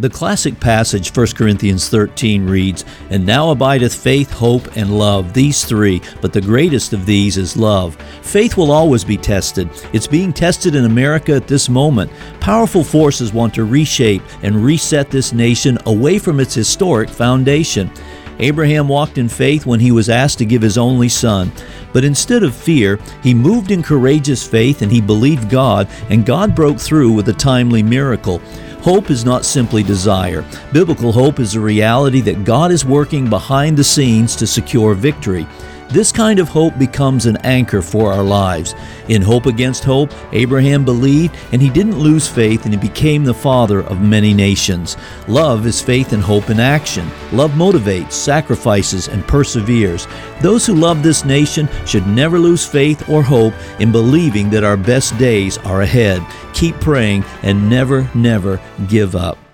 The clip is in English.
The classic passage, 1 Corinthians 13, reads, And now abideth faith, hope, and love, these three, but the greatest of these is love. Faith will always be tested. It's being tested in America at this moment. Powerful forces want to reshape and reset this nation away from its historic foundation. Abraham walked in faith when he was asked to give his only son. But instead of fear, he moved in courageous faith and he believed God, and God broke through with a timely miracle. Hope is not simply desire. Biblical hope is a reality that God is working behind the scenes to secure victory. This kind of hope becomes an anchor for our lives. In Hope Against Hope, Abraham believed and he didn't lose faith and he became the father of many nations. Love is faith and hope in action. Love motivates, sacrifices, and perseveres. Those who love this nation should never lose faith or hope in believing that our best days are ahead. Keep praying and never, never give up.